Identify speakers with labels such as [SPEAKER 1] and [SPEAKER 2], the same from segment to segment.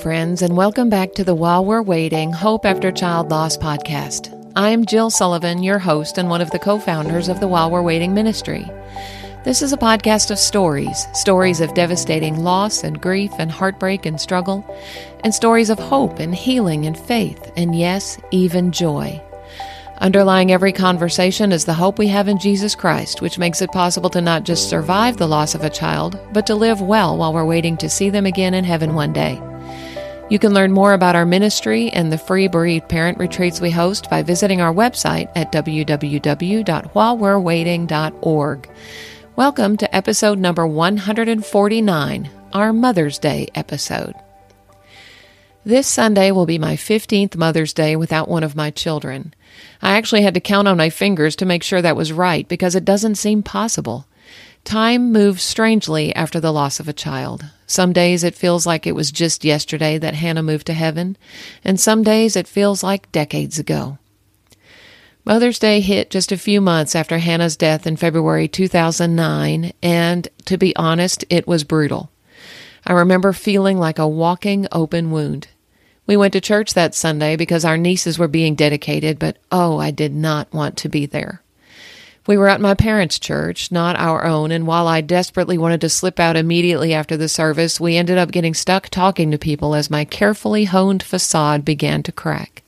[SPEAKER 1] friends, and welcome back to the While We're Waiting Hope After Child Loss podcast. I'm Jill Sullivan, your host and one of the co founders of the While We're Waiting ministry. This is a podcast of stories stories of devastating loss and grief and heartbreak and struggle, and stories of hope and healing and faith, and yes, even joy. Underlying every conversation is the hope we have in Jesus Christ, which makes it possible to not just survive the loss of a child, but to live well while we're waiting to see them again in heaven one day. You can learn more about our ministry and the free bereaved parent retreats we host by visiting our website at www.whilewe'rewaiting.org. Welcome to episode number 149, our Mother's Day episode. This Sunday will be my 15th Mother's Day without one of my children. I actually had to count on my fingers to make sure that was right because it doesn't seem possible. Time moves strangely after the loss of a child. Some days it feels like it was just yesterday that Hannah moved to heaven, and some days it feels like decades ago. Mother's Day hit just a few months after Hannah's death in February 2009, and to be honest, it was brutal. I remember feeling like a walking open wound. We went to church that Sunday because our nieces were being dedicated, but oh, I did not want to be there. We were at my parents' church, not our own, and while I desperately wanted to slip out immediately after the service, we ended up getting stuck talking to people as my carefully honed facade began to crack.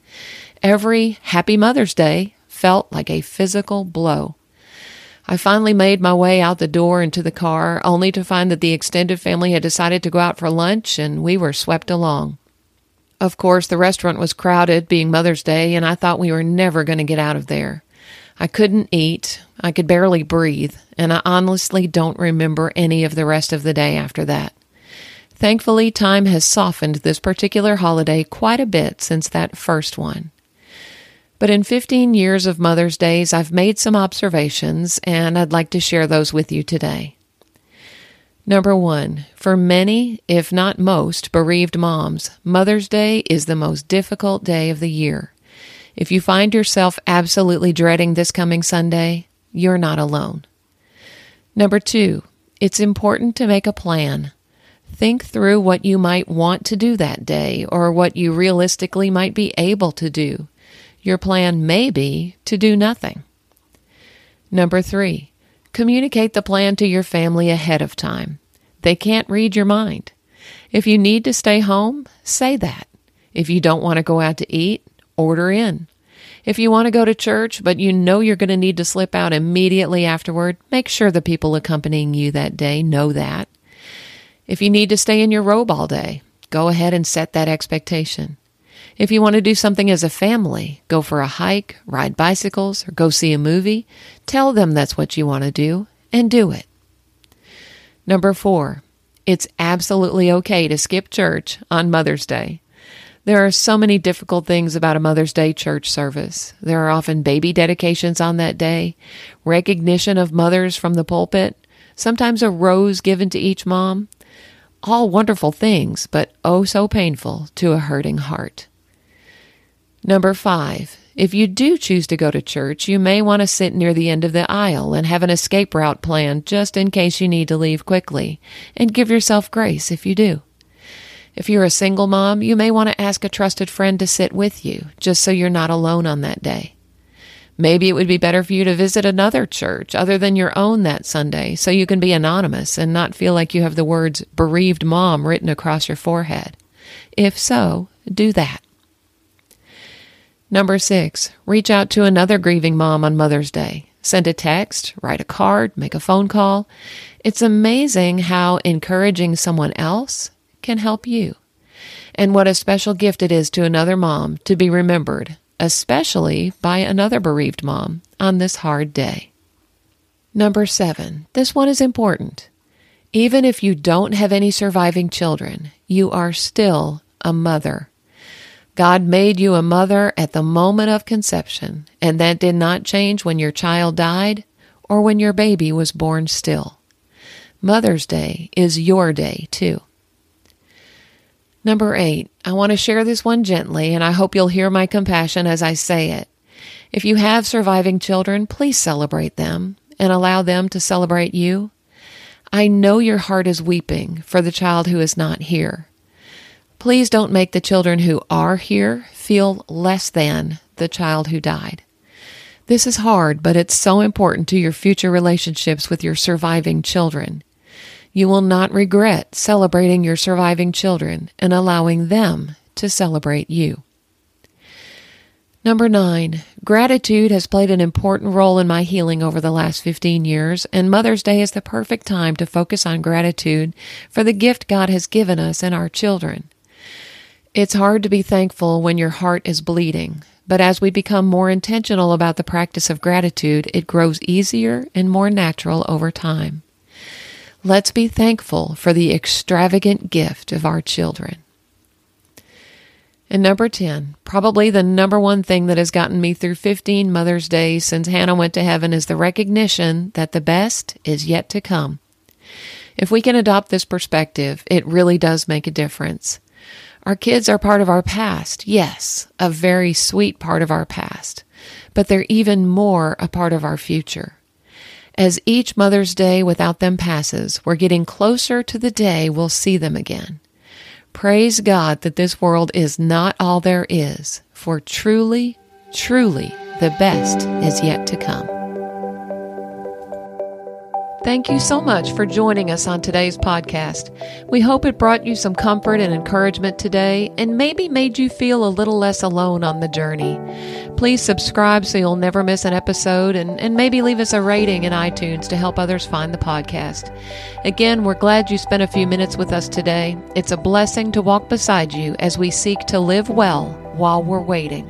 [SPEAKER 1] Every Happy Mother's Day felt like a physical blow. I finally made my way out the door into the car, only to find that the extended family had decided to go out for lunch and we were swept along. Of course, the restaurant was crowded, being Mother's Day, and I thought we were never going to get out of there. I couldn't eat, I could barely breathe, and I honestly don't remember any of the rest of the day after that. Thankfully, time has softened this particular holiday quite a bit since that first one. But in 15 years of Mother's Days, I've made some observations, and I'd like to share those with you today. Number one, for many, if not most, bereaved moms, Mother's Day is the most difficult day of the year. If you find yourself absolutely dreading this coming Sunday, you're not alone. Number two, it's important to make a plan. Think through what you might want to do that day or what you realistically might be able to do. Your plan may be to do nothing. Number three, communicate the plan to your family ahead of time. They can't read your mind. If you need to stay home, say that. If you don't want to go out to eat, order in. If you want to go to church, but you know you're going to need to slip out immediately afterward, make sure the people accompanying you that day know that. If you need to stay in your robe all day, go ahead and set that expectation. If you want to do something as a family, go for a hike, ride bicycles, or go see a movie, tell them that's what you want to do and do it. Number four, it's absolutely okay to skip church on Mother's Day. There are so many difficult things about a Mother's Day church service. There are often baby dedications on that day, recognition of mothers from the pulpit, sometimes a rose given to each mom. All wonderful things, but oh so painful to a hurting heart. Number five, if you do choose to go to church, you may want to sit near the end of the aisle and have an escape route planned just in case you need to leave quickly, and give yourself grace if you do. If you're a single mom, you may want to ask a trusted friend to sit with you, just so you're not alone on that day. Maybe it would be better for you to visit another church other than your own that Sunday so you can be anonymous and not feel like you have the words bereaved mom written across your forehead. If so, do that. Number six, reach out to another grieving mom on Mother's Day. Send a text, write a card, make a phone call. It's amazing how encouraging someone else can help you. And what a special gift it is to another mom to be remembered, especially by another bereaved mom on this hard day. Number seven, this one is important. Even if you don't have any surviving children, you are still a mother. God made you a mother at the moment of conception, and that did not change when your child died or when your baby was born still. Mother's Day is your day, too. Number eight, I want to share this one gently, and I hope you'll hear my compassion as I say it. If you have surviving children, please celebrate them and allow them to celebrate you. I know your heart is weeping for the child who is not here. Please don't make the children who are here feel less than the child who died. This is hard, but it's so important to your future relationships with your surviving children. You will not regret celebrating your surviving children and allowing them to celebrate you. Number nine, gratitude has played an important role in my healing over the last 15 years, and Mother's Day is the perfect time to focus on gratitude for the gift God has given us and our children. It's hard to be thankful when your heart is bleeding, but as we become more intentional about the practice of gratitude, it grows easier and more natural over time. Let's be thankful for the extravagant gift of our children. And number 10, probably the number one thing that has gotten me through 15 Mother's Days since Hannah went to heaven is the recognition that the best is yet to come. If we can adopt this perspective, it really does make a difference. Our kids are part of our past, yes, a very sweet part of our past, but they're even more a part of our future. As each Mother's Day without them passes, we're getting closer to the day we'll see them again. Praise God that this world is not all there is, for truly, truly, the best is yet to come. Thank you so much for joining us on today's podcast. We hope it brought you some comfort and encouragement today and maybe made you feel a little less alone on the journey. Please subscribe so you'll never miss an episode and, and maybe leave us a rating in iTunes to help others find the podcast. Again, we're glad you spent a few minutes with us today. It's a blessing to walk beside you as we seek to live well while we're waiting.